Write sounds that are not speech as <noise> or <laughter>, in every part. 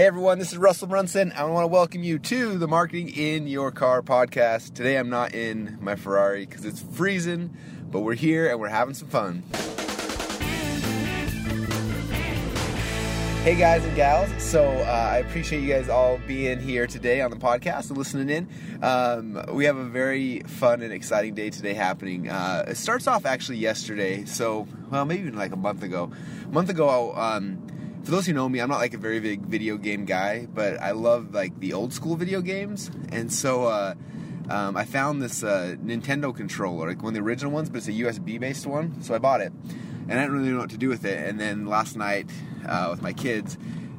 Hey everyone, this is Russell Brunson. I want to welcome you to the Marketing in Your Car podcast. Today I'm not in my Ferrari because it's freezing, but we're here and we're having some fun. Hey guys and gals, so uh, I appreciate you guys all being here today on the podcast and listening in. Um, we have a very fun and exciting day today happening. Uh, it starts off actually yesterday, so well maybe even like a month ago. A month ago, um, for those who know me, I'm not like a very big video game guy, but I love like the old school video games, and so. Uh, um, I found this uh, Nintendo controller, like one of the original ones, but it's a USB based one. So I bought it, and I didn't really know what to do with it. And then last night, uh, with my kids,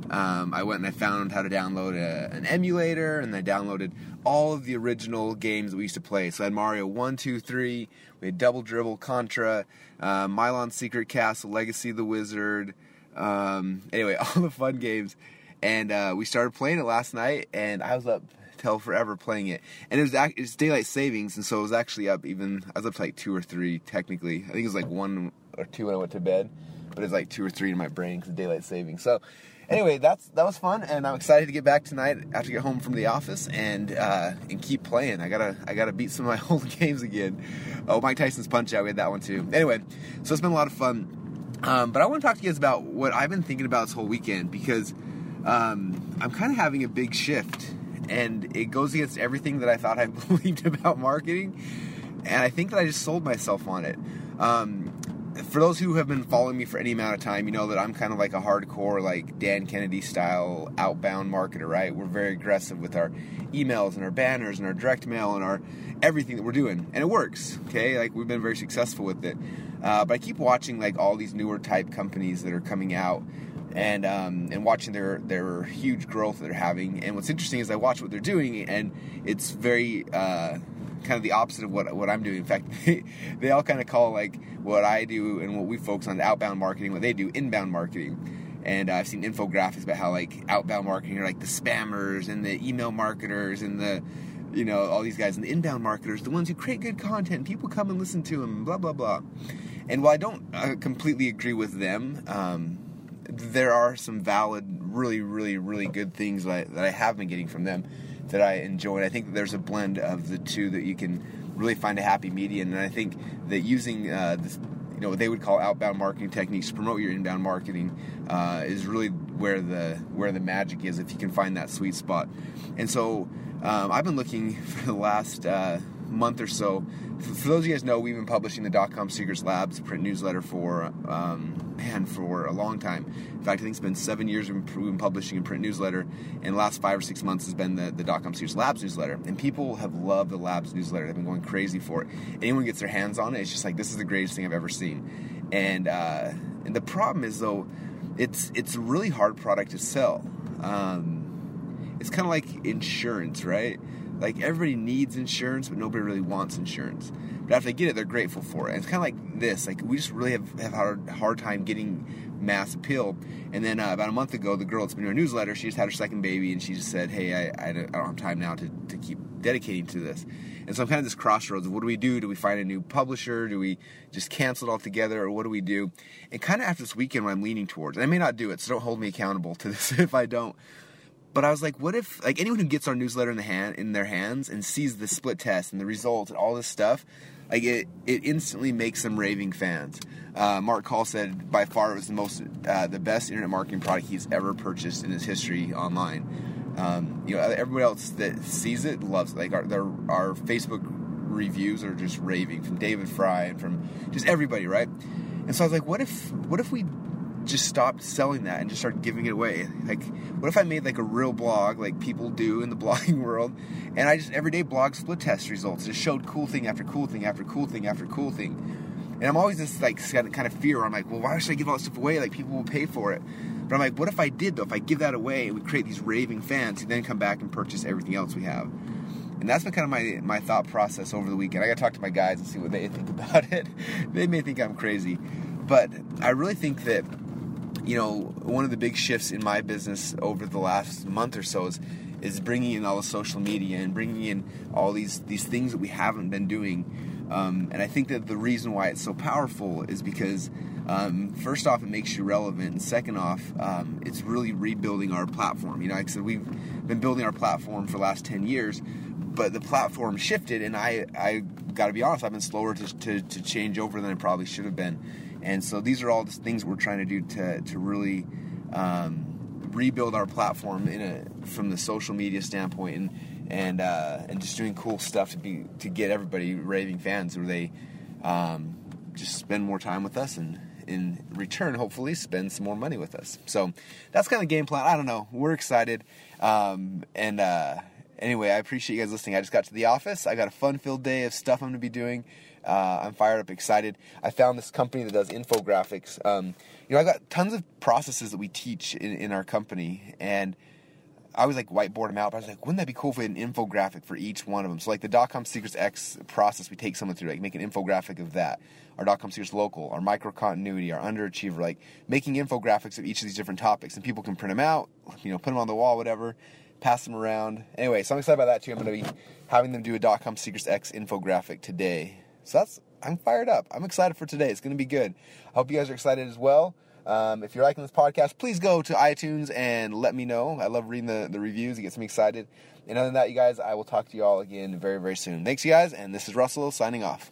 um, I went and I found how to download a, an emulator, and I downloaded all of the original games that we used to play. So I had Mario 1, 2, 3, we had Double Dribble, Contra, uh, Milon Secret Castle, Legacy of the Wizard. Um, anyway, <laughs> all the fun games. And uh, we started playing it last night, and I was up till forever playing it. And it was it was daylight savings, and so it was actually up even. I was up to like two or three technically. I think it was like one or two when I went to bed, but it's like two or three in my brain because daylight savings. So anyway, that's that was fun, and I'm excited to get back tonight after to get home from the office and uh, and keep playing. I gotta I gotta beat some of my <laughs> old games again. Oh, Mike Tyson's Punch Out, we had that one too. Anyway, so it's been a lot of fun. Um, but I want to talk to you guys about what I've been thinking about this whole weekend because um, I'm kind of having a big shift, and it goes against everything that I thought I <laughs> believed about marketing, and I think that I just sold myself on it. Um, for those who have been following me for any amount of time, you know that I'm kind of like a hardcore, like Dan Kennedy style outbound marketer, right? We're very aggressive with our emails and our banners and our direct mail and our everything that we're doing, and it works. Okay, like we've been very successful with it. Uh, but I keep watching like all these newer type companies that are coming out, and um, and watching their their huge growth that they're having. And what's interesting is I watch what they're doing, and it's very uh, kind of the opposite of what what I'm doing. In fact, they, <laughs> they all kind of call like what I do and what we focus on outbound marketing, what they do inbound marketing. And uh, I've seen infographics about how like outbound marketing are like the spammers and the email marketers and the you know all these guys and the inbound marketers, the ones who create good content, people come and listen to them, blah blah blah. And while I don't uh, completely agree with them, um, there are some valid, really, really, really good things that I, that I have been getting from them that I enjoy. And I think there's a blend of the two that you can really find a happy median. And I think that using uh, this, you know, what they would call outbound marketing techniques to promote your inbound marketing uh, is really where the where the magic is if you can find that sweet spot. And so um, I've been looking <laughs> for the last uh, month or so. For those of you guys know, we've been publishing the Dotcom Secrets Labs print newsletter for um, man for a long time. In fact, I think it's been seven years we've been publishing a print newsletter, and the last five or six months has been the the Dotcom Secrets Labs newsletter. And people have loved the Labs newsletter; they've been going crazy for it. Anyone gets their hands on it, it's just like this is the greatest thing I've ever seen. And uh, and the problem is though, it's it's a really hard product to sell. Um, it's kind of like insurance, right? Like everybody needs insurance, but nobody really wants insurance. But after they get it, they're grateful for it. And it's kind of like this. Like we just really have, have hard hard time getting mass appeal. And then uh, about a month ago, the girl that's been in our newsletter, she just had her second baby, and she just said, "Hey, I, I, don't have time now to, to keep dedicating to this." And so I'm kind of this crossroads of what do we do? Do we find a new publisher? Do we just cancel it altogether, or what do we do? And kind of after this weekend, what I'm leaning towards, and I may not do it, so don't hold me accountable to this <laughs> if I don't. But I was like, what if like anyone who gets our newsletter in the hand in their hands and sees the split test and the results and all this stuff, like it, it instantly makes them raving fans. Uh, Mark Call said by far it was the most, uh, the best internet marketing product he's ever purchased in his history online. Um, you know, everybody else that sees it loves it. Like our, their, our Facebook reviews are just raving from David Fry and from just everybody, right? And so I was like, what if, what if we just stopped selling that and just started giving it away. Like, what if I made like a real blog, like people do in the <laughs> blogging world, and I just everyday blog split test results, just showed cool thing after cool thing after cool thing after cool thing. And I'm always this like kind of fear. I'm like, well, why should I give all this stuff away? Like people will pay for it. But I'm like, what if I did though? If I give that away, we create these raving fans who then come back and purchase everything else we have. And that's been kind of my my thought process over the weekend. I got to talk to my guys and see what they think <laughs> about it. they may think I'm crazy, but I really think that you know, one of the big shifts in my business over the last month or so is, is bringing in all the social media and bringing in all these these things that we haven't been doing. Um, and I think that the reason why it's so powerful is because, um, first off, it makes you relevant, and second off, um, it's really rebuilding our platform. You know, like I said, we've been building our platform for the last 10 years, but the platform shifted, and I, I got to be honest, I've been slower to, to, to, change over than I probably should have been. And so these are all the things we're trying to do to, to really um, rebuild our platform in a, from the social media standpoint and and uh, and just doing cool stuff to be to get everybody raving fans where they um, just spend more time with us and in return hopefully spend some more money with us. So that's kind of the game plan. I don't know. We're excited. Um, and uh, anyway i appreciate you guys listening. I just got to the office. I got a fun filled day of stuff i'm going to be doing. Uh, i'm fired up excited. I found this company that does infographics. Um, you know i got tons of processes that we teach in, in our company and I was like whiteboard them out, but I was like, wouldn't that be cool if we had an infographic for each one of them? So like the dot-com secrets X process, we take someone through, like make an infographic of that. Our dot-com secrets local, our micro continuity, our underachiever, like making infographics of each of these different topics, and people can print them out, you know, put them on the wall, whatever, pass them around. Anyway, so I'm excited about that too. I'm going to be having them do a dot-com secrets X infographic today. So that's I'm fired up. I'm excited for today. It's going to be good. I hope you guys are excited as well. Um, if you're liking this podcast, please go to iTunes and let me know. I love reading the, the reviews, it gets me excited. And other than that, you guys, I will talk to you all again very, very soon. Thanks, you guys, and this is Russell signing off.